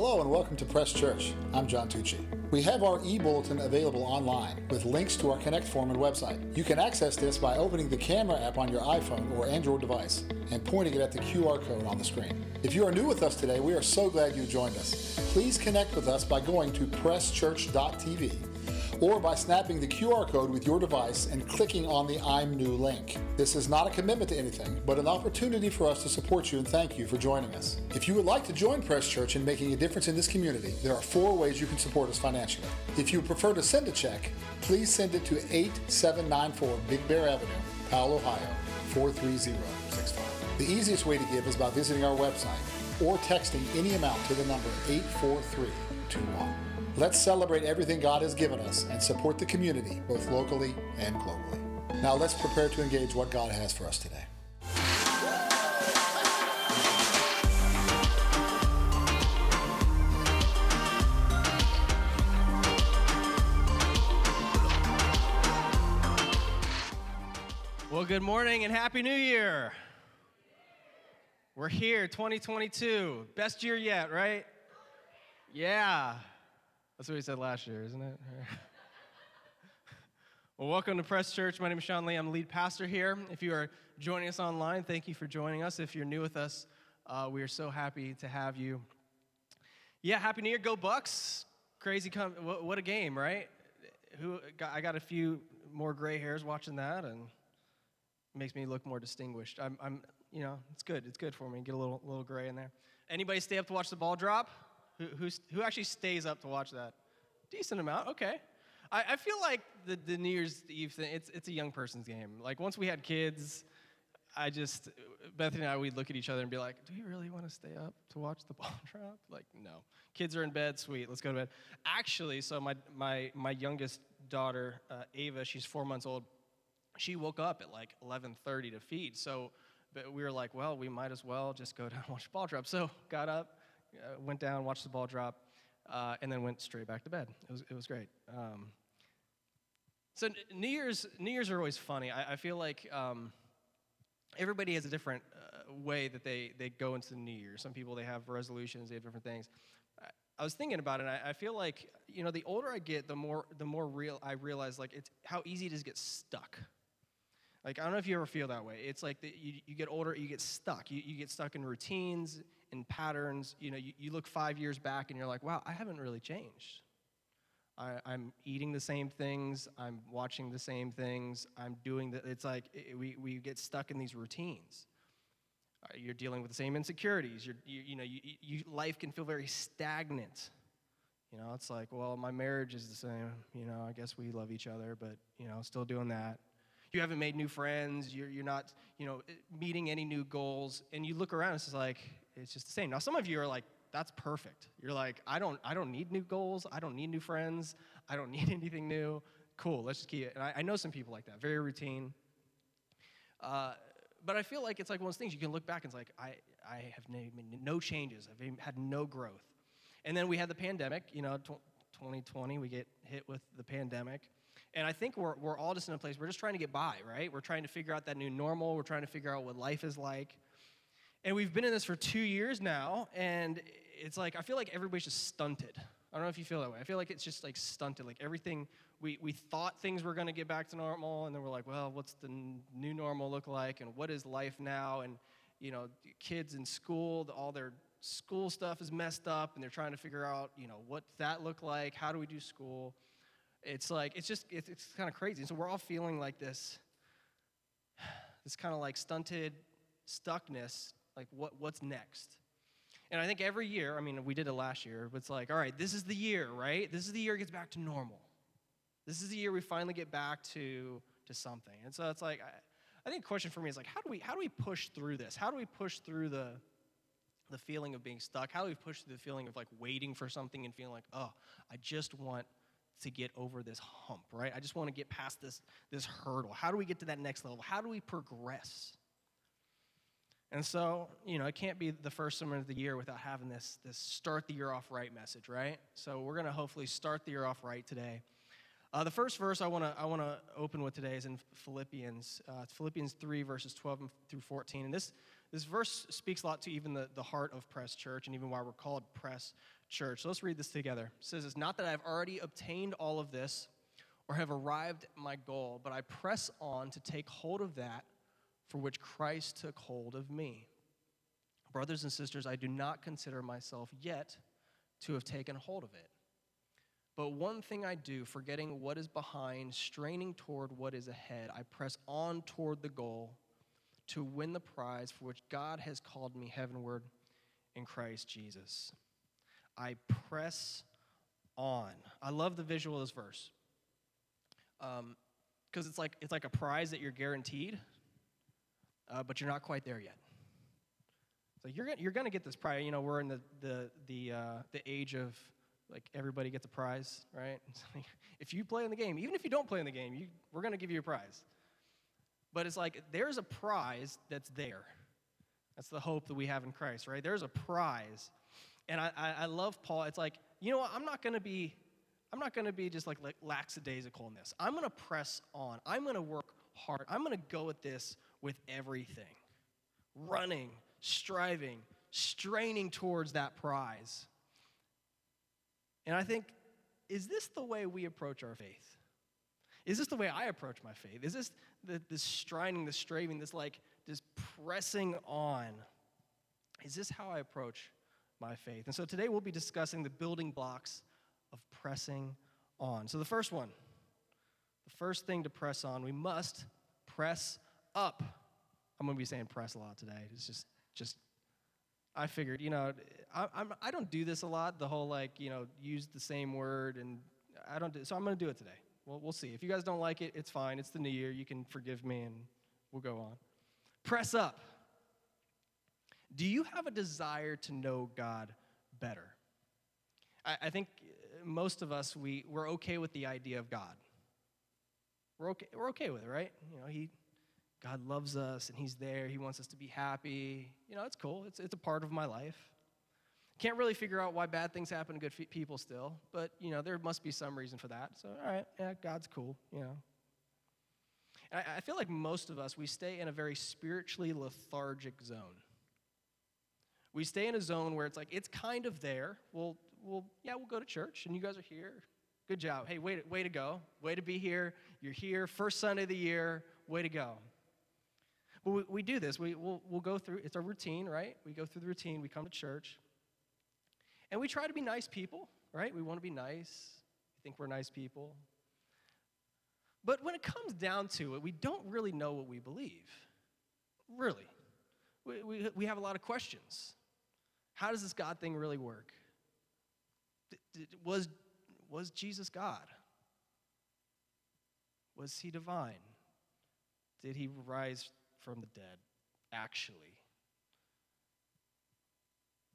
Hello and welcome to Press Church. I'm John Tucci. We have our e-bulletin available online with links to our Connect form and website. You can access this by opening the camera app on your iPhone or Android device and pointing it at the QR code on the screen. If you are new with us today, we are so glad you joined us. Please connect with us by going to presschurch.tv or by snapping the QR code with your device and clicking on the I'm New link. This is not a commitment to anything, but an opportunity for us to support you and thank you for joining us. If you would like to join Press Church in making a difference in this community, there are four ways you can support us financially. If you prefer to send a check, please send it to 8794 Big Bear Avenue, Powell, Ohio 43065. The easiest way to give is by visiting our website or texting any amount to the number 84321. Let's celebrate everything God has given us and support the community, both locally and globally. Now let's prepare to engage what God has for us today. Well, good morning and Happy New Year. We're here, 2022. Best year yet, right? Yeah. That's what we said last year, isn't it? well, welcome to Press Church. My name is Sean Lee. I'm the lead pastor here. If you are joining us online, thank you for joining us. If you're new with us, uh, we are so happy to have you. Yeah, Happy New Year. Go Bucks. Crazy. Com- what, what a game, right? Who, I got a few more gray hairs watching that, and makes me look more distinguished. I'm, I'm, you know, it's good. It's good for me. Get a little, little gray in there. Anybody stay up to watch the ball drop? Who, who actually stays up to watch that? Decent amount. Okay. I, I feel like the, the New Year's Eve thing. It's, it's a young person's game. Like once we had kids, I just Bethany and I we'd look at each other and be like, "Do we really want to stay up to watch the ball drop?" Like, no. Kids are in bed. Sweet. Let's go to bed. Actually, so my my my youngest daughter, uh, Ava, she's four months old she woke up at like 11:30 to feed. So but we were like, well, we might as well just go down and watch ball drop. So got up, uh, went down, watched the ball drop, uh, and then went straight back to bed. It was it was great. Um, so New Year's New Year's are always funny. I, I feel like um, everybody has a different uh, way that they they go into the New Year. Some people they have resolutions, they have different things. I was thinking about it. I, I feel like you know the older I get, the more the more real I realize like it's how easy it is to get stuck like, I don't know if you ever feel that way. It's like the, you, you get older, you get stuck. You, you get stuck in routines, in patterns. You know, you, you look five years back and you're like, wow, I haven't really changed. I, am eating the same things. I'm watching the same things. I'm doing the, it's like it, we, we get stuck in these routines. Uh, you're dealing with the same insecurities. You're, you, you know, you, you, life can feel very stagnant. You know, it's like, well, my marriage is the same. You know, I guess we love each other, but, you know, still doing that you haven't made new friends, you're, you're not, you know, meeting any new goals, and you look around, it's like, it's just the same. Now, some of you are like, that's perfect. You're like, I don't, I don't need new goals, I don't need new friends, I don't need anything new. Cool, let's just keep it. And I, I know some people like that, very routine. Uh, but I feel like it's like one of those things you can look back and it's like, I, I have made no changes, I've had no growth. And then we had the pandemic, you know, 2020, we get hit with the pandemic. And I think we're, we're all just in a place, we're just trying to get by, right? We're trying to figure out that new normal. We're trying to figure out what life is like. And we've been in this for two years now, and it's like, I feel like everybody's just stunted. I don't know if you feel that way. I feel like it's just like stunted. Like everything, we, we thought things were going to get back to normal, and then we're like, well, what's the new normal look like, and what is life now? And, you know, kids in school, all their school stuff is messed up, and they're trying to figure out, you know, what that look like? How do we do school? It's like, it's just, it's, it's kind of crazy. so we're all feeling like this, this kind of like stunted stuckness, like what, what's next? And I think every year, I mean, we did it last year, but it's like, all right, this is the year, right? This is the year it gets back to normal. This is the year we finally get back to, to something. And so it's like, I, I think the question for me is like, how do we, how do we push through this? How do we push through the, the feeling of being stuck? How do we push through the feeling of like waiting for something and feeling like, oh, I just want to get over this hump, right? I just want to get past this, this hurdle. How do we get to that next level? How do we progress? And so, you know, it can't be the first sermon of the year without having this, this start the year off right message, right? So we're going to hopefully start the year off right today. Uh, the first verse I want to I want to open with today is in Philippians. Uh, Philippians 3 verses 12 through 14. And this this verse speaks a lot to even the, the heart of Press Church and even why we're called Press Church. So let's read this together. It says, It's not that I've already obtained all of this or have arrived at my goal, but I press on to take hold of that for which Christ took hold of me. Brothers and sisters, I do not consider myself yet to have taken hold of it. But one thing I do, forgetting what is behind, straining toward what is ahead, I press on toward the goal to win the prize for which God has called me heavenward in Christ Jesus. I press on. I love the visual of this verse because um, it's like it's like a prize that you're guaranteed, uh, but you're not quite there yet. So you're gonna, you're gonna get this prize. You know, we're in the the the uh, the age of like everybody gets a prize, right? if you play in the game, even if you don't play in the game, you, we're gonna give you a prize. But it's like there's a prize that's there. That's the hope that we have in Christ, right? There's a prize. And I, I, I love Paul. It's like, you know what? I'm not going to be, I'm not to be just like, like lackadaisical in this. I'm going to press on. I'm going to work hard. I'm going to go at this with everything. Running, striving, straining towards that prize. And I think, is this the way we approach our faith? Is this the way I approach my faith? Is this the, this striving, this striving, this like, this pressing on? Is this how I approach my faith? And so today we'll be discussing the building blocks of pressing on. So the first one, the first thing to press on, we must press up. I'm going to be saying press a lot today. It's just, just, I figured, you know, I, I'm, I don't do this a lot. The whole like, you know, use the same word, and I don't do. So I'm going to do it today. Well, we'll see. If you guys don't like it, it's fine. It's the new year. You can forgive me and we'll go on. Press up. Do you have a desire to know God better? I, I think most of us, we, we're okay with the idea of God. We're okay, we're okay with it, right? You know, he, God loves us and He's there. He wants us to be happy. You know, it's cool. It's, it's a part of my life. Can't really figure out why bad things happen to good people still, but you know, there must be some reason for that. So, all right, yeah, God's cool, you know. I, I feel like most of us, we stay in a very spiritually lethargic zone. We stay in a zone where it's like, it's kind of there. We'll, we'll, yeah, we'll go to church, and you guys are here. Good job. Hey, way to, way to go. Way to be here. You're here. First Sunday of the year. Way to go. But we, we do this. We, we'll, we'll go through, it's a routine, right? We go through the routine. We come to church. And we try to be nice people, right? We want to be nice. We think we're nice people. But when it comes down to it, we don't really know what we believe. Really. We, we, we have a lot of questions. How does this God thing really work? was, was Jesus God? Was he divine? Did he rise from the dead, actually?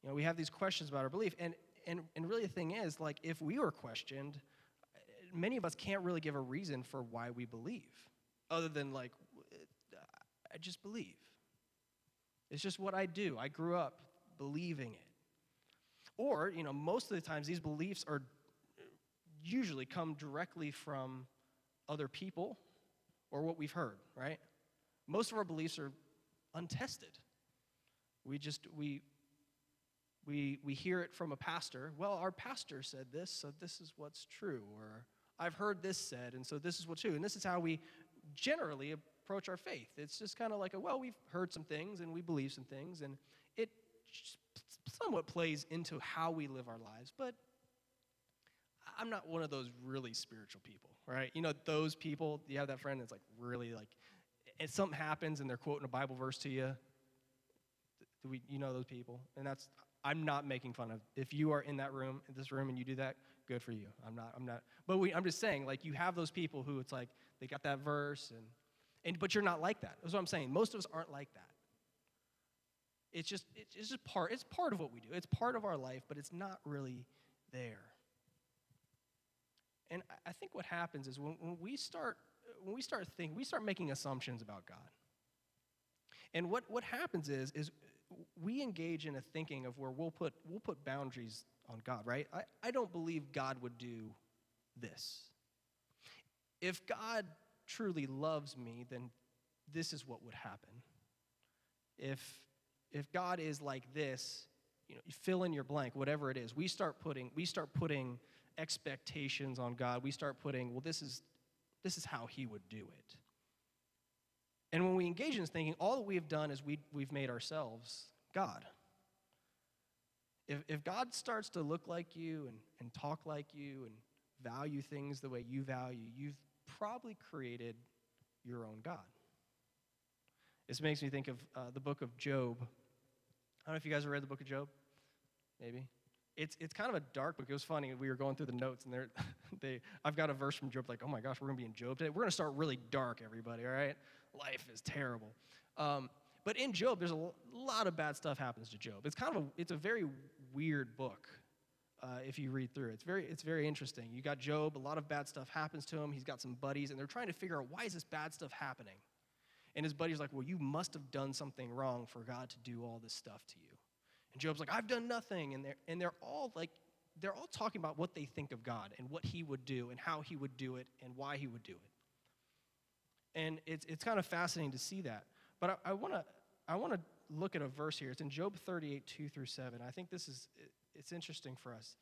You know, we have these questions about our belief. And, and, and really, the thing is, like, if we were questioned, many of us can't really give a reason for why we believe, other than, like, I just believe. It's just what I do. I grew up believing it. Or, you know, most of the times these beliefs are usually come directly from other people or what we've heard, right? Most of our beliefs are untested. We just, we, we, we hear it from a pastor. Well, our pastor said this, so this is what's true. Or I've heard this said, and so this is what's true. And this is how we generally approach our faith. It's just kind of like a, well, we've heard some things and we believe some things, and it somewhat plays into how we live our lives. But I'm not one of those really spiritual people, right? You know, those people, you have that friend that's like really like, and something happens and they're quoting a Bible verse to you. Do we, you know those people? And that's, I'm not making fun of. If you are in that room, in this room, and you do that, good for you. I'm not. I'm not. But we, I'm just saying, like you have those people who it's like they got that verse, and and but you're not like that. That's what I'm saying. Most of us aren't like that. It's just it's just part. It's part of what we do. It's part of our life, but it's not really there. And I think what happens is when, when we start when we start thinking, we start making assumptions about God. And what, what happens is, is we engage in a thinking of where we'll put, we'll put boundaries on God, right? I, I don't believe God would do this. If God truly loves me, then this is what would happen. If if God is like this, you know, fill in your blank, whatever it is. We start putting we start putting expectations on God. We start putting, well, this is this is how he would do it. And when we engage in this thinking, all that we have done is we, we've made ourselves God. If, if God starts to look like you and, and talk like you and value things the way you value, you've probably created your own God. This makes me think of uh, the book of Job. I don't know if you guys have read the book of Job. Maybe. It's, it's kind of a dark book. It was funny. We were going through the notes, and they, I've got a verse from Job like, oh my gosh, we're to be in Job today. We're to start really dark, everybody, all right? Life is terrible. Um, but in Job, there's a lot of bad stuff happens to Job. It's kind of a, it's a very weird book uh, if you read through it. It's very, it's very interesting. You got Job, a lot of bad stuff happens to him. He's got some buddies, and they're trying to figure out why is this bad stuff happening? And his buddy's like, well, you must have done something wrong for God to do all this stuff to you. And Job's like, I've done nothing. And they're, and they're all like, they're all talking about what they think of God and what he would do and how he would do it and why he would do it. And it's, it's kind of fascinating to see that. But I, I want to I wanna look at a verse here. It's in Job 38, 2 through 7. I think this is, it's interesting for us.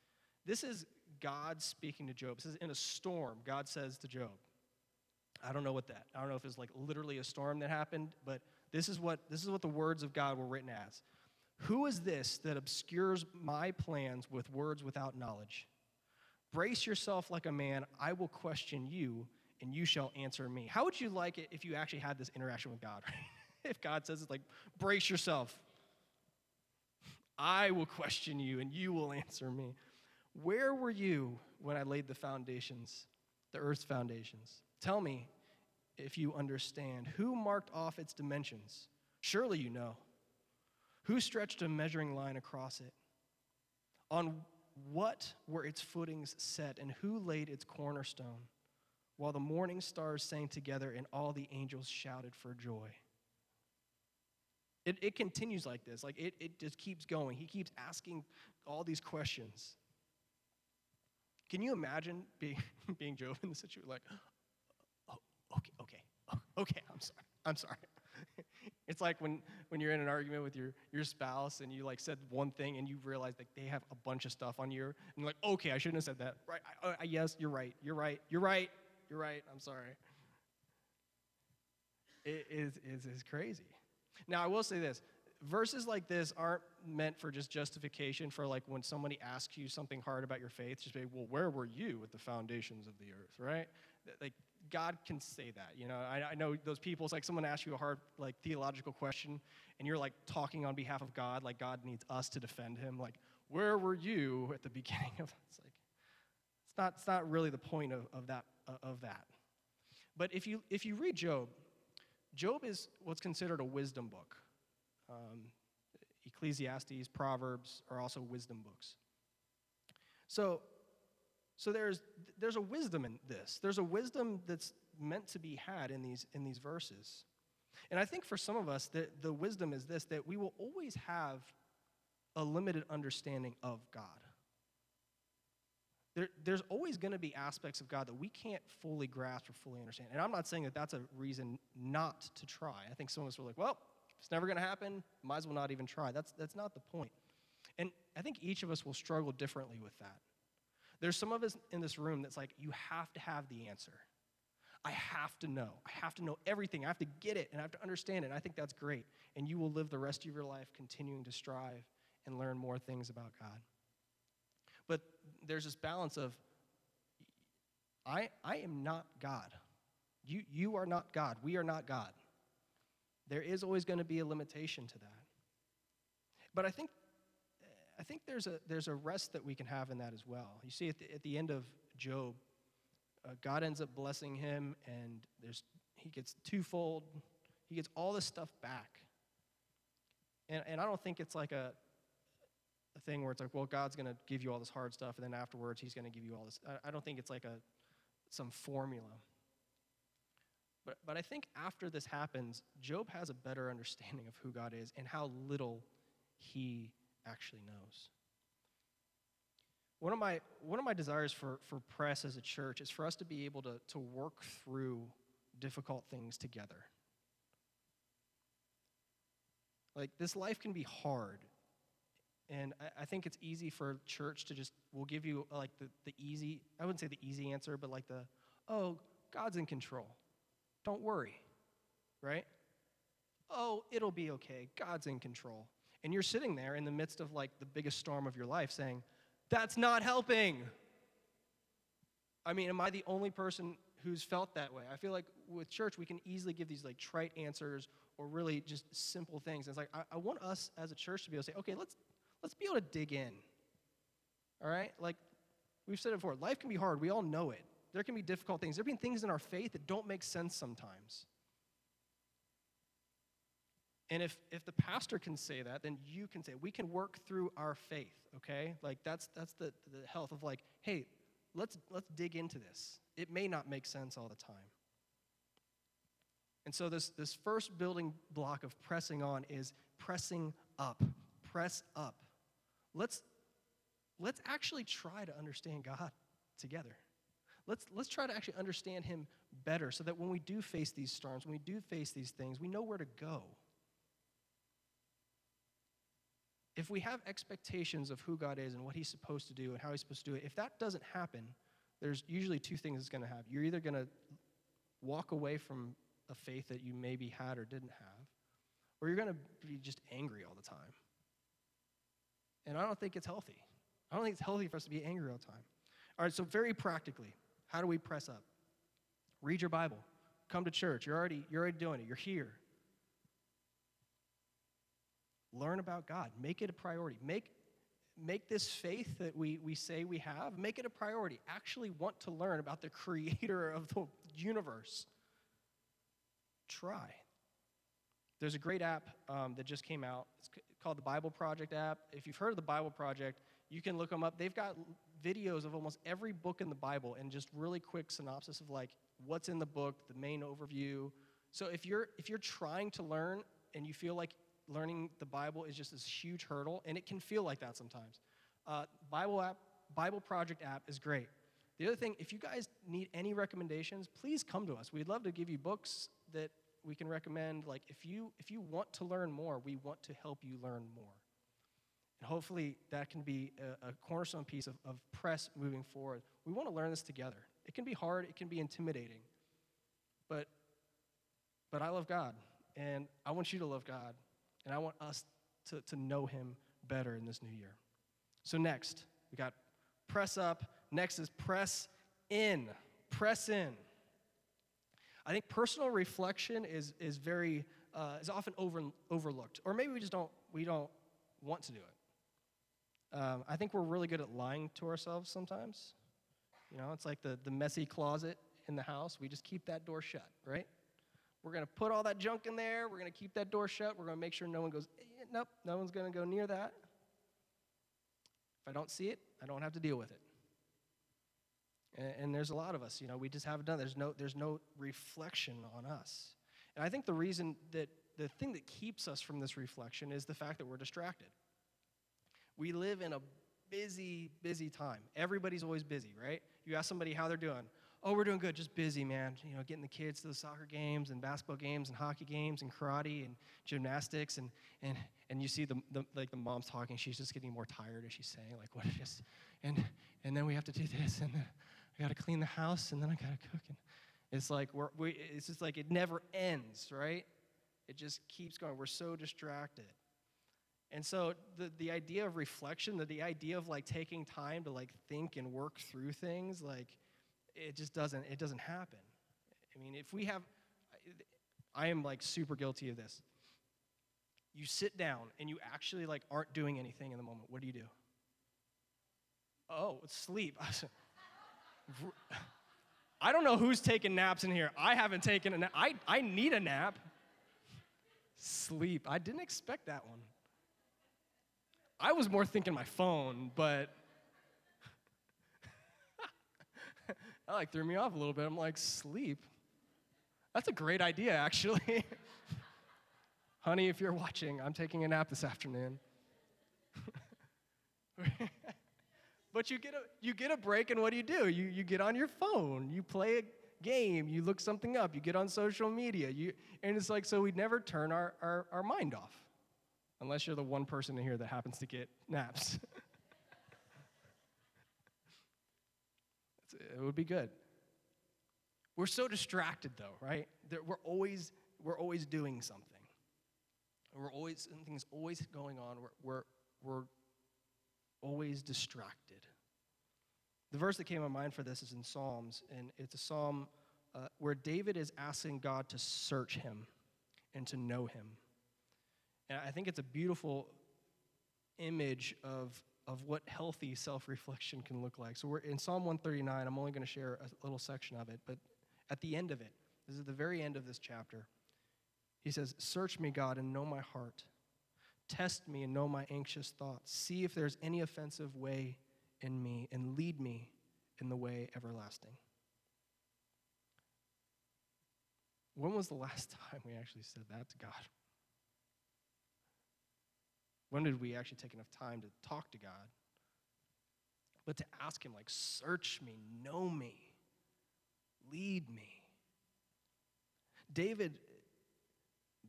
This is God speaking to Job. It says, in a storm, God says to Job, I don't know what that, I don't know if it's like literally a storm that happened, but this is what, this is what the words of God were written as. Who is this that obscures my plans with words without knowledge? Brace yourself like a man, I will question you, and you shall answer me. How would you like it if you actually had this interaction with God? if God says it's like, brace yourself. I will question you, and you will answer me. Where were you when I laid the foundations, the earth's foundations? Tell me if you understand. Who marked off its dimensions? Surely you know. Who stretched a measuring line across it? On what were its footings set, and who laid its cornerstone? While the morning stars sang together and all the angels shouted for joy. It, it continues like this. Like it, it just keeps going. He keeps asking all these questions. Can you imagine being, being Job in the situation? Like, oh, okay, okay, okay, I'm sorry, I'm sorry. It's like when, when you're in an argument with your, your spouse and you like said one thing and you realize that they have a bunch of stuff on you and you're like, okay, I shouldn't have said that. Right, I, I, yes, you're right, you're right, you're right, you're right, I'm sorry. It is, is, is crazy. Now, I will say this verses like this aren't meant for just justification for like when somebody asks you something hard about your faith, just be, well, where were you with the foundations of the earth, right? Like God can say that. You know, I, I know those people. It's like someone asks you a hard, like theological question, and you're like talking on behalf of God, like God needs us to defend Him. Like, where were you at the beginning of? It's like, it's not. It's not really the point of, of that. Of that. But if you if you read Job, Job is what's considered a wisdom book. Um, Ecclesiastes, Proverbs are also wisdom books. So, so there's, there's a wisdom in this. There's a wisdom that's meant to be had in these, in these verses. And I think for some of us, the, the wisdom is this that we will always have a limited understanding of God. There, there's always going to be aspects of God that we can't fully grasp or fully understand. And I'm not saying that that's a reason not to try. I think some of us are like, well, it's never going to happen. Might as well not even try. That's, that's not the point. And I think each of us will struggle differently with that. There's some of us in this room that's like, you have to have the answer. I have to know. I have to know everything. I have to get it and I have to understand it. And I think that's great. And you will live the rest of your life continuing to strive and learn more things about God. But there's this balance of, I, I am not God. You, you are not God. We are not God there is always going to be a limitation to that. But I think, I think there's, a, there's a rest that we can have in that as well. You see, at the, at the end of Job, uh, God ends up blessing him, and there's, he gets twofold. He gets all this stuff back. And, and I don't think it's like a, a thing where it's like, well, God's going to give you all this hard stuff, and then afterwards he's going to give you all this. I, I don't think it's like a, some formula. But, but I think after this happens, Job has a better understanding of who God is and how little he actually knows. One of my, one of my desires for, for press as a church is for us to be able to, to work through difficult things together. Like, this life can be hard. And I, I think it's easy for church to just, we'll give you like the, the easy, I wouldn't say the easy answer, but like the, oh, God's in control. Don't worry, right? Oh, it'll be okay. God's in control. And you're sitting there in the midst of like the biggest storm of your life saying, that's not helping. I mean, am I the only person who's felt that way? I feel like with church, we can easily give these like trite answers or really just simple things. And it's like, I, I want us as a church to be able to say, okay, let's, let's be able to dig in. All right? Like we've said it before, life can be hard. We all know it. There can be difficult things. There can be things in our faith that don't make sense sometimes. And if, if the pastor can say that, then you can say, we can work through our faith, okay? Like that's, that's the, the health of like, hey, let's, let's dig into this. It may not make sense all the time. And so this, this first building block of pressing on is pressing up. Press up. Let's, let's actually try to understand God together. Let's, let's try to actually understand Him better so that when we do face these storms, when we do face these things, we know where to go if we have expectations of who God is and what He's supposed to do and how He's supposed to do it, if that doesn't happen, there's usually two things that's going to happen. You're either going to walk away from a faith that you maybe had or didn't have, or you're going to be just angry all the time. And I don't think it's healthy. I don't think it's healthy for us to be angry all the time. All right, so very practically, how do we press up? Read your Bible. Come to church. You're already, you're already doing it. You're here. Learn about God. Make it a priority. Make, make this faith that we, we say we have, make it a priority. Actually want to learn about the creator of the universe. Try. There's a great app um, that just came out. It's called the Bible Project app. If you've heard of the Bible Project, you can look them up. They've got videos of almost every book in the Bible and just really quick synopsis of like what's in the book, the main overview. So if you're if you're trying to learn and you feel like learning the Bible is just this huge hurdle, and it can feel like that sometimes. Uh, Bible app, Bible Project app is great. The other thing, if you guys need any recommendations, please come to us. We'd love to give you books that we can recommend. Like if you if you want to learn more, we want to help you learn more. And hopefully that can be a, a cornerstone piece of, of press moving forward. We want to learn this together. It can be hard, it can be intimidating. But but I love God, and I want you to love God. And I want us to, to know him better in this new year. So, next, we got press up. Next is press in. Press in. I think personal reflection is, is very, uh, is often over, overlooked. Or maybe we just don't, we don't want to do it. Um, I think we're really good at lying to ourselves sometimes. You know, it's like the, the messy closet in the house. We just keep that door shut, right? We're going to put all that junk in there. We're going to keep that door shut. We're going to make sure no one goes, eh, nope, no one's going to go near that. If I don't see it, I don't have to deal with it. And, and there's a lot of us, you know, we just haven't done. There's no, there's no reflection on us. And I think the reason that the thing that keeps us from this reflection is the fact that we're distracted. We live in a busy, busy time. Everybody's always busy, right? You ask somebody how they're doing. Oh, we're doing good, just busy, man. You know, getting the kids to the soccer games and basketball games and hockey games and karate and gymnastics and and and you see the, the like the mom's talking, she's just getting more tired as she's saying, like, what just and and then we have to do this and then I gotta clean the house and then I gotta cook and it's like we're we, it's just like it never ends, right? It just keeps going. We're so distracted. And so the, the idea of reflection, the, the idea of like taking time to like think and work through things, like it just doesn't it doesn't happen. I mean if we have i am like super guilty of this. You sit down and you actually like aren't doing anything in the moment. What do you do? Oh sleep. I don't know who's taking naps in here. I haven't taken a nap. I, I need a nap. Sleep. I didn't expect that one. I was more thinking my phone but that like threw me off a little bit. I'm like, sleep? That's a great idea, actually. Honey, if you're watching, I'm taking a nap this afternoon. but you get, a, you get a break, and what do you do? You, you get on your phone, you play a game, you look something up, you get on social media, you, and it's like, so we never turn our, our, our mind off. unless you're the one person in here that happens to get naps. it would be good. We're so distracted though, right? That we're always we're always doing something. We're always something's always going on. We're, we're, we're always distracted. The verse that came to mind for this is in Psalms, and it's a psalm uh, where David is asking God to search him and to know him. And I think it's a beautiful image of, of what healthy self reflection can look like. So we're in Psalm 139. I'm only going to share a little section of it, but at the end of it, this is the very end of this chapter. He says, Search me, God, and know my heart. Test me and know my anxious thoughts. See if there's any offensive way in me, and lead me in the way everlasting. When was the last time we actually said that to God? When did we actually take enough time to talk to God? But to ask Him, like, search me, know me, lead me. David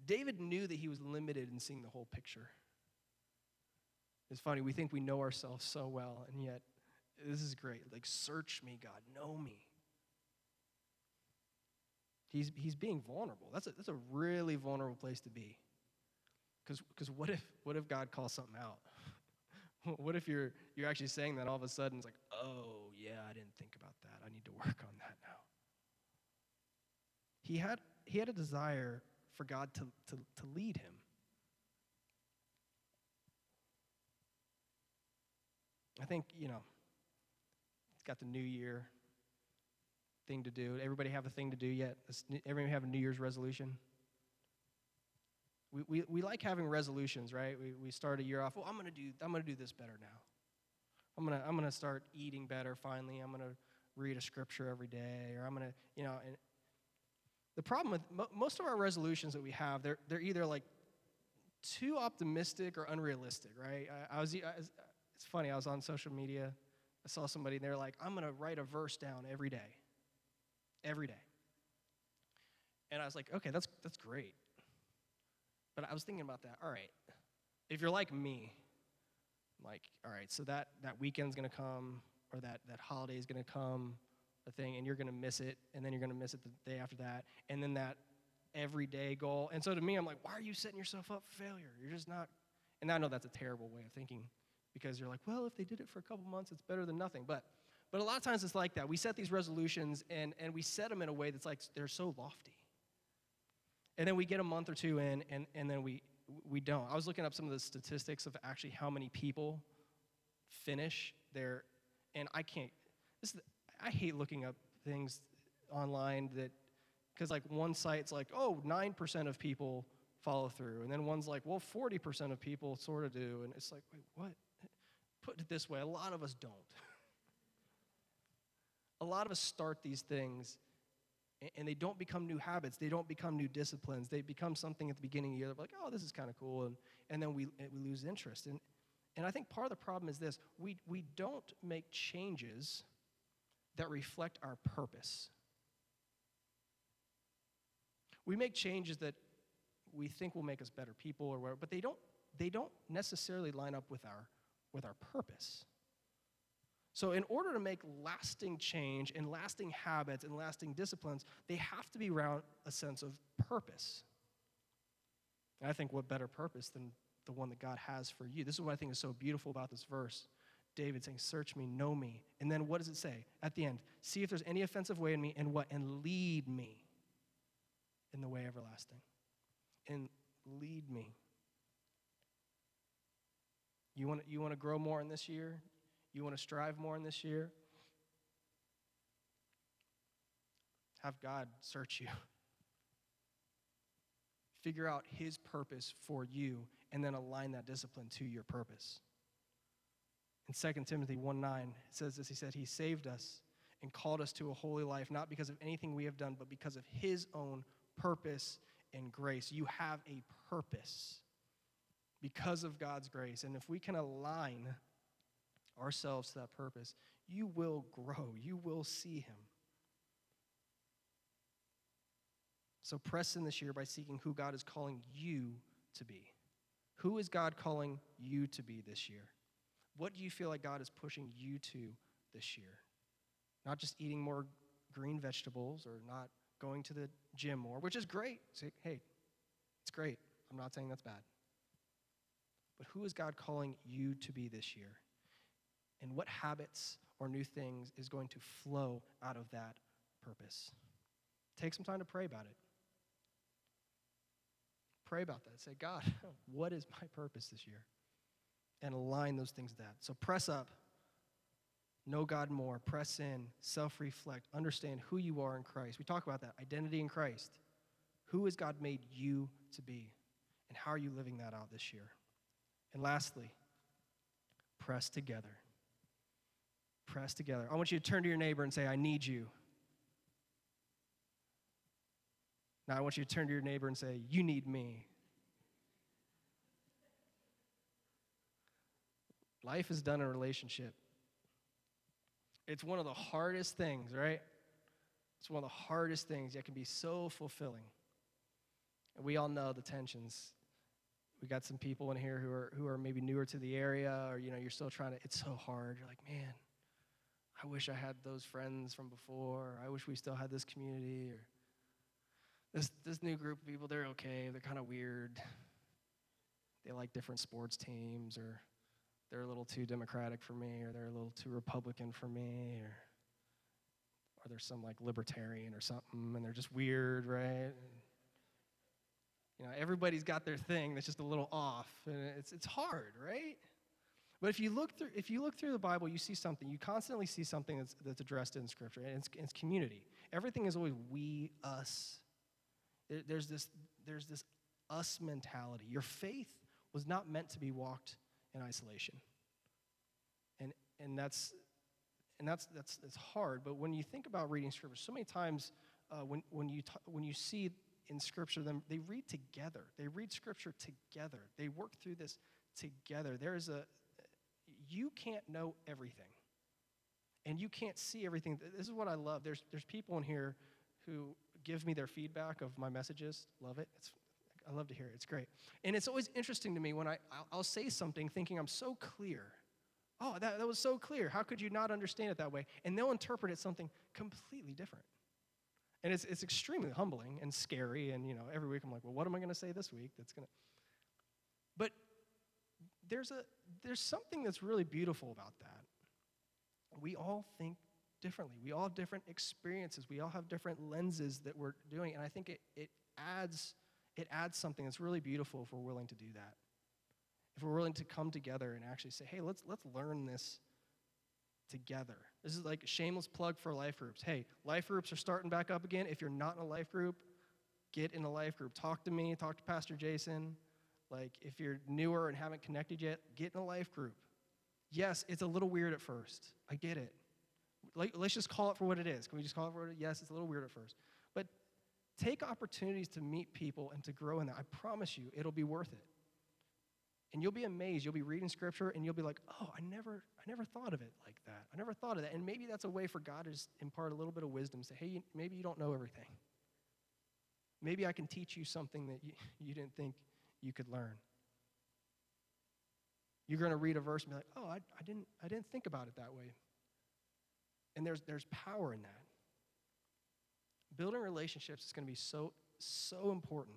David knew that he was limited in seeing the whole picture. It's funny, we think we know ourselves so well, and yet this is great. Like, search me, God, know me. He's, he's being vulnerable. That's a, that's a really vulnerable place to be. Because what if, what if God calls something out? what if you're, you're actually saying that all of a sudden it's like, oh, yeah, I didn't think about that. I need to work on that now. He had, he had a desire for God to, to, to lead him. I think, you know, it's got the new year thing to do. Everybody have a thing to do yet? Everybody have a New Year's resolution? We, we, we like having resolutions, right? We, we start a year off, well, I'm going to do I'm going to do this better now. I'm going to I'm going to start eating better finally. I'm going to read a scripture every day or I'm going to, you know, and the problem with mo- most of our resolutions that we have, they're, they're either like too optimistic or unrealistic, right? I, I, was, I was, it's funny, I was on social media. I saw somebody, and they're like, I'm going to write a verse down every day. Every day. And I was like, okay, that's, that's great. But I was thinking about that. All right, if you're like me, like, all right, so that, that weekend's to come, or that, that holiday is going to come, a thing and you're to miss it and then you're to miss it the day after that and then that everyday goal. And so to me i'm like why are you setting yourself up for failure? You're just not and i know that's a terrible way of thinking because you're like well if they did it for a couple months it's better than nothing. But but a lot of times it's like that. We set these resolutions and and we set them in a way that's like they're so lofty and then we get a month or two in and and then we we don't i was looking up some of the statistics of actually how many people finish their and i can't this is I hate looking up things online that, because like one site's like, oh, 9% of people follow through. And then one's like, well, 40% of people sort of do. And it's like, wait, what? Put it this way a lot of us don't. a lot of us start these things and they don't become new habits. They don't become new disciplines. They become something at the beginning of the year, like, oh, this is kind of cool. And, and then we, we lose interest. And, and I think part of the problem is this we, we don't make changes that reflect our purpose. We make changes that we think will make us better people or whatever, but they don't, they don't necessarily line up with our, with our purpose. So, in order to make lasting change and lasting habits and lasting disciplines, they have to be around a sense of purpose. And I think what better purpose than the one that God has for you? This is what I think is so beautiful about this verse. David saying, Search me, know me. And then what does it say at the end? See if there's any offensive way in me, and what? And lead me in the way everlasting. And lead me. You want, you want to grow more in this year? You want to strive more in this year? Have God search you. Figure out His purpose for you, and then align that discipline to your purpose. In 2 Timothy 1 9, it says this He said, He saved us and called us to a holy life, not because of anything we have done, but because of His own purpose and grace. You have a purpose because of God's grace. And if we can align ourselves to that purpose, you will grow, you will see Him. So press in this year by seeking who God is calling you to be. Who is God calling you to be this year? What do you feel like God is pushing you to this year? Not just eating more green vegetables or not going to the gym more, which is great. Say, hey, it's great. I'm not saying that's bad. But who is God calling you to be this year? And what habits or new things is going to flow out of that purpose? Take some time to pray about it. Pray about that. Say, God, what is my purpose this year? And align those things to that. So press up, know God more, press in, self reflect, understand who you are in Christ. We talk about that identity in Christ. Who has God made you to be? And how are you living that out this year? And lastly, press together. Together. I want you to turn to your neighbor and say, I need you. Now I want you to turn to your neighbor and say, You need me. Life is done in relationship. It's one of the hardest things, right? It's one of the hardest things that can be so fulfilling. And we all know the tensions. We got some people in here who are who are maybe newer to the area, or you know, you're still trying to. It's so hard. You're like, man, I wish I had those friends from before. I wish we still had this community. Or this this new group of people, they're okay. They're kind of weird. They like different sports teams, or they're a little too democratic for me, or they're a little too Republican for me, or or they're some like libertarian or something, and they're just weird, right? You know, everybody's got their thing that's just a little off, and it's, it's hard, right? But if you look through, if you look through the Bible, you see something. You constantly see something that's, that's addressed in Scripture, and it's, it's community. Everything is always we, us. there's this, there's this us mentality. Your faith was not meant to be walked in isolation, and and that's and that's that's that's hard. But when you think about reading Scripture, so many times uh, when when you when you see in Scripture, them they read together. They read Scripture together. They work through this together. There is a you can't know everything, and you can't see everything. This is what I love. There's there's people in here who give me their feedback of my messages. Love it. It's I love to hear it. It's great. And it's always interesting to me when I, I'll, I'll say something thinking I'm so clear. Oh, that, that was so clear. How could you not understand it that way? And they'll interpret it something completely different. And it's, it's extremely humbling and scary. And, you know, every week I'm like, well, what am I going to say this week that's going to. But there's, a, there's something that's really beautiful about that. We all think differently. We all have different experiences. We all have different lenses that we're doing. And I think it, it, adds, it adds something that's really beautiful if we're willing to do that. If we're willing to come together and actually say, hey, let's, let's learn this together. This is like a shameless plug for life groups. Hey, life groups are starting back up again. If you're not in a life group, get in a life group. Talk to me, talk to Pastor Jason. Like, if you're newer and haven't connected yet, get in a life group. Yes, it's a little weird at first. I get it. Like, let's just call it for what it is. Can we just call it for what it is? Yes, it's a little weird at first. But take opportunities to meet people and to grow in that. I promise you, it'll be worth it. And you'll be amazed. You'll be reading scripture and you'll be like, oh, I never, I never thought of it like that. I never thought of that. And maybe that's a way for God to impart a little bit of wisdom. Say, hey, maybe you don't know everything. Maybe I can teach you something that you, you didn't think you could learn. You're going to read a verse and be like, oh, I, I, didn't, I didn't think about it that way. And there's, there's power in that. Building relationships is going to be so, so important.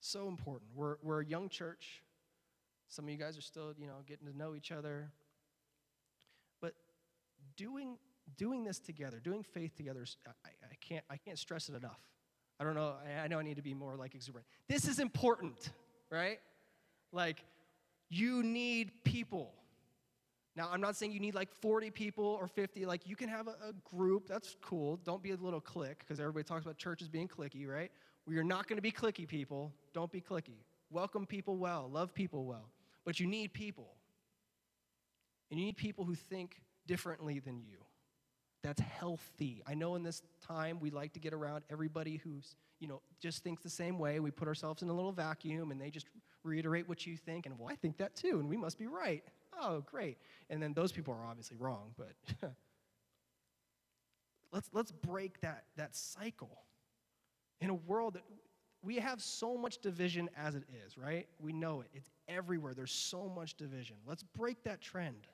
So important. We're, we're a young church. Some of you guys are still, you know, getting to know each other. But doing, doing this together, doing faith together, I, I, can't, I can't stress it enough. I don't know, I, know I need to be more like exuberant. This is important, right? Like, you need people. Now, I'm not saying you need like 40 people or 50. Like, you can have a, a group. That's cool. Don't be a little clique because everybody talks about churches being clicky, right? We are not going to be clicky people. Don't be clicky. Welcome people well. Love people well. But you need people. And you need people who think differently than you. That's healthy. I know in this time we like to get around everybody who's, you know, just thinks the same way. We put ourselves in a little vacuum and they just reiterate what you think and well, I think that too and we must be right. Oh, great. And then those people are obviously wrong, but let's let's break that that cycle. In a world that we have so much division as it is, right? We know it. It's everywhere. There's so much division. Let's break that trend.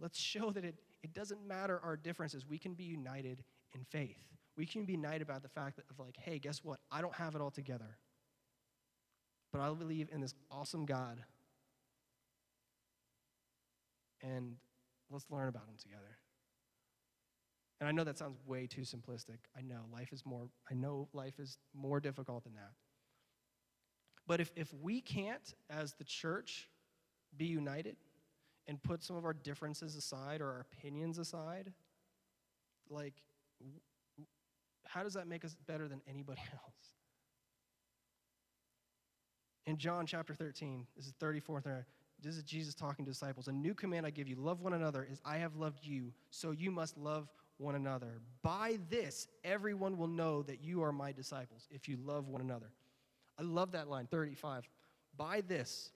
Let's show that it, it doesn't matter our differences. We can be united in faith. We can be united about the fact that, of like, hey, guess what? I don't have it all together. But I believe in this awesome God. And let's learn about him together. And I know that sounds way too simplistic. I know life is more, I know life is more difficult than that. But if, if we can't, as the church, be united and put some of our differences aside or our opinions aside, like, how does that make us better than anybody else? In John chapter 13, this is 34th, this is Jesus talking to disciples. A new command I give you love one another as I have loved you, so you must love one another. By this, everyone will know that you are my disciples if you love one another. I love that line, 35. By this,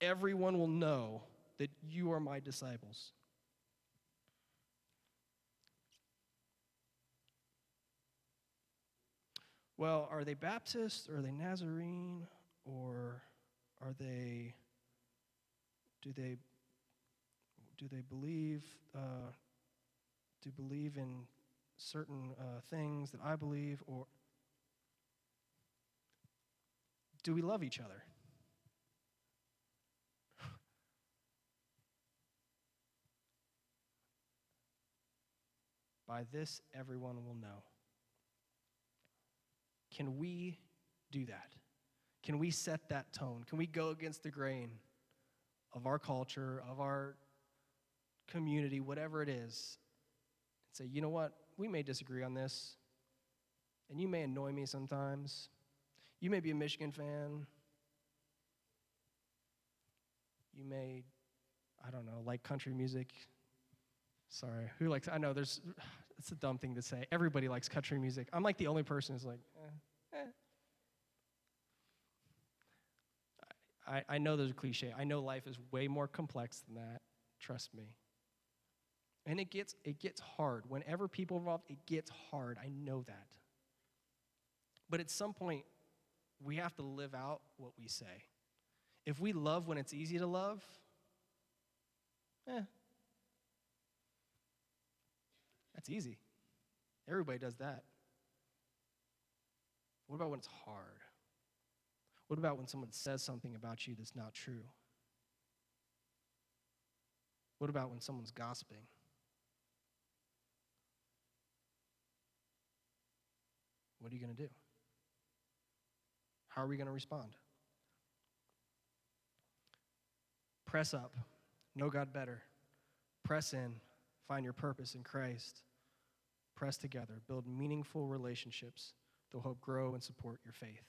everyone will know that you are my disciples. Well, are they Baptist or are they Nazarene or are they do they do they believe uh, to believe in certain uh, things that I believe, or do we love each other? By this, everyone will know. Can we do that? Can we set that tone? Can we go against the grain of our culture, of our community, whatever it is, and say, you know what, we may disagree on this, and you may annoy me sometimes. You may be a Michigan fan. You may, I don't know, like country music. Sorry, who likes, I know there's, it's a dumb thing to say. Everybody likes country music. I'm like the only person who's like, eh, eh. I, I know there's a cliche. I know life is way more complex than that. Trust me. And it gets, it gets hard. Whenever people are involved, it gets hard. I know that. But at some point, we have to live out what we say. If we love when it's easy to love, eh, that's easy. Everybody does that. What about when it's hard? What about when someone says something about you that's not true? What about when someone's gossiping? What are you going to do? How are we going to respond? Press up. Know God better. Press in. Find your purpose in Christ. Press together. Build meaningful relationships that will help grow and support your faith.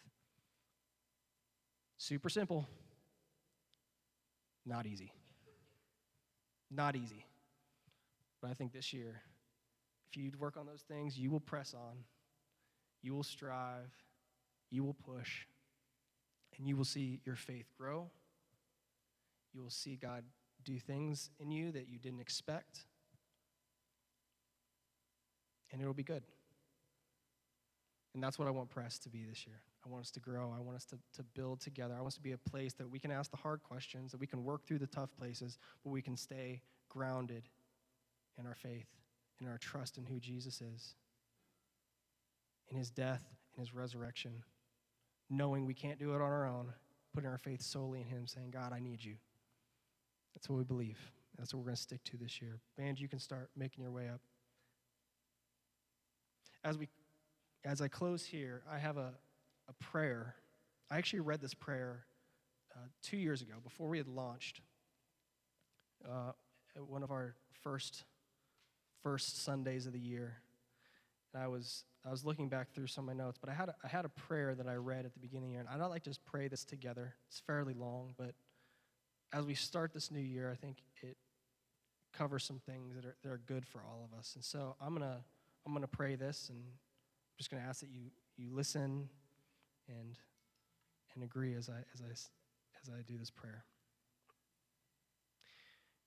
Super simple. Not easy. Not easy. But I think this year, if you work on those things, you will press on you will strive, you will push, and you will see your faith grow. You will see God do things in you that you didn't expect, and it'll be good. And that's what I want Press to be this year. I want us to grow. I want us to, to build together. I want us to be a place that we can ask the hard questions, that we can work through the tough places, but we can stay grounded in our faith, in our trust in who Jesus is in his death in his resurrection, knowing we can't do it on our own, putting our faith solely in him, saying, God, I need you. That's what we believe. That's what we're going to stick to this year. Band, you can start making your way up. As we as I close here, I have a, a prayer. I actually read this prayer uh, two years ago before we had launched uh, one of our first first Sundays of the year. And I was I was looking back through some of my notes, but I had a, I had a prayer that I read at the beginning of the year, and I'd like to just pray this together. It's fairly long, but as we start this new year, I think it covers some things that are, that are good for all of us. And so I'm gonna I'm gonna pray this, and I'm just gonna ask that you you listen and and agree as I as I as I do this prayer.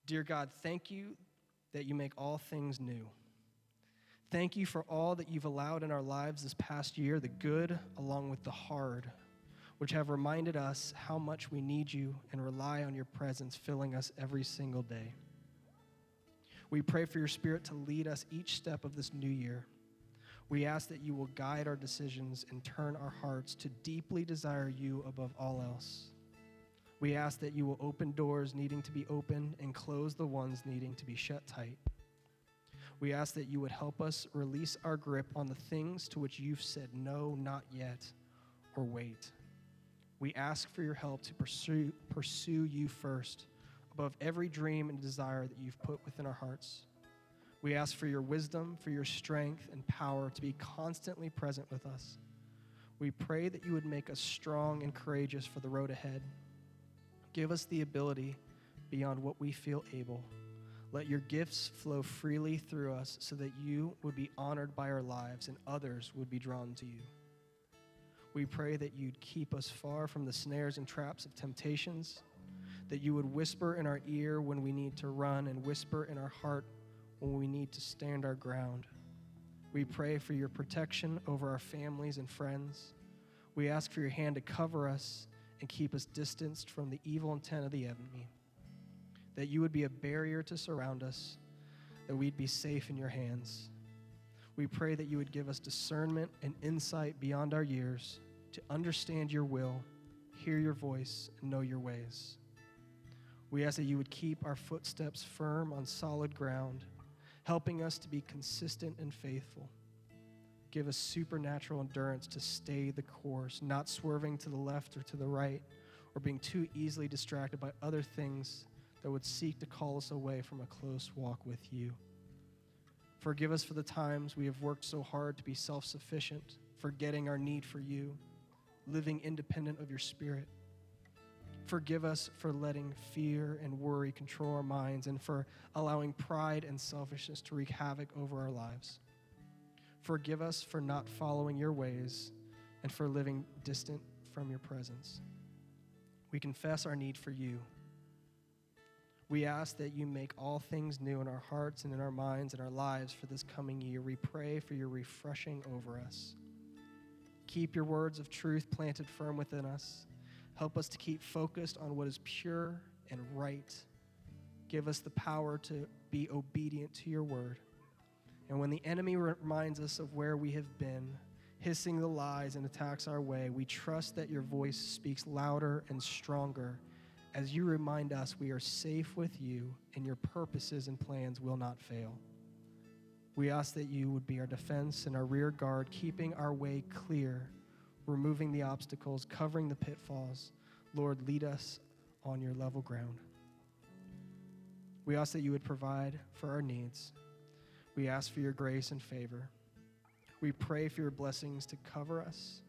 Dear God, thank you that you make all things new. Thank you for all that you've allowed in our lives this past year, the good along with the hard, which have reminded us how much we need you and rely on your presence filling us every single day. We pray for your spirit to lead us each step of this new year. We ask that you will guide our decisions and turn our hearts to deeply desire you above all else. We ask that you will open doors needing to be opened and close the ones needing to be shut tight. We ask that you would help us release our grip on the things to which you've said no, not yet, or wait. We ask for your help to pursue, pursue you first above every dream and desire that you've put within our hearts. We ask for your wisdom, for your strength and power to be constantly present with us. We pray that you would make us strong and courageous for the road ahead. Give us the ability beyond what we feel able. Let your gifts flow freely through us so that you would be honored by our lives and others would be drawn to you. We pray that you'd keep us far from the snares and traps of temptations that you would whisper in our ear when we need to run and whisper in our heart when we need to stand our ground. We pray for your protection over our families and friends. We ask for your hand to cover us and keep us distanced from the evil intent of the enemy. That you would be a barrier to surround us, that we'd be safe in your hands. We pray that you would give us discernment and insight beyond our years to understand your will, hear your voice, and know your ways. We ask that you would keep our footsteps firm on solid ground, helping us to be consistent and faithful. Give us supernatural endurance to stay the course, not swerving to the left or to the right, or being too easily distracted by other things that would seek to call us away from a close walk with you. Forgive us for the times we have worked so hard to be self sufficient, forgetting our need for you, living independent of your spirit. Forgive us for letting fear and worry control our minds and for allowing pride and selfishness to wreak havoc over our lives. Forgive us for not following your ways and for living distant from your presence. We confess our need for you. We ask that you make all things new in our hearts and in our minds and our lives for this coming year. We pray for your refreshing over us. Keep your words of truth planted firm within us Help us to keep focused on what is pure and right. Give us the power to be obedient to your word. And when the enemy reminds us of where we have been, hissing the lies and attacks our way, we trust that your voice speaks louder and stronger as you remind us we are safe with you and your purposes and plans will not fail. We ask that you would be our defense and our rear guard, keeping our way clear removing the obstacles, covering the pitfalls. Lord, lead us on your level ground. We ask that you would provide for our needs. We ask for your grace and favor. We pray for your blessings to cover us.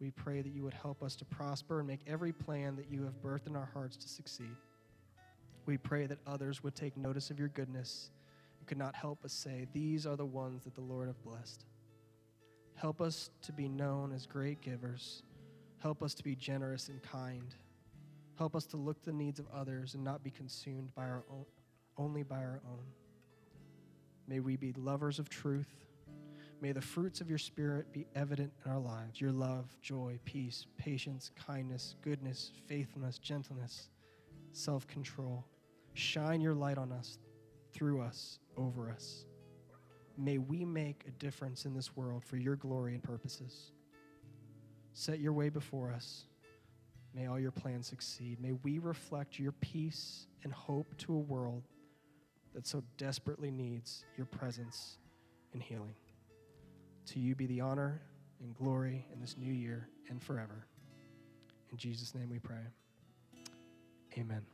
We pray that you would help us to prosper and make every plan that you have birthed in our hearts to succeed. We pray that others would take notice of your goodness and could not help but say, These are the ones that the Lord have blessed. Help us to be known as great givers. Help us to be generous and kind. Help us to look to the needs of others and not be consumed by our own, only by our own. May we be lovers of truth. May the fruits of your Spirit be evident in our lives your love, joy, peace, patience, kindness, goodness, faithfulness, gentleness, self control. Shine your light on us, through us, over us. May we make a difference in this world for your glory and purposes. Set your way before us. May all your plans succeed. May we reflect your peace and hope to a world that so desperately needs your presence and healing. To you be the honor and glory in this new year and forever. In Jesus' name we pray. Amen.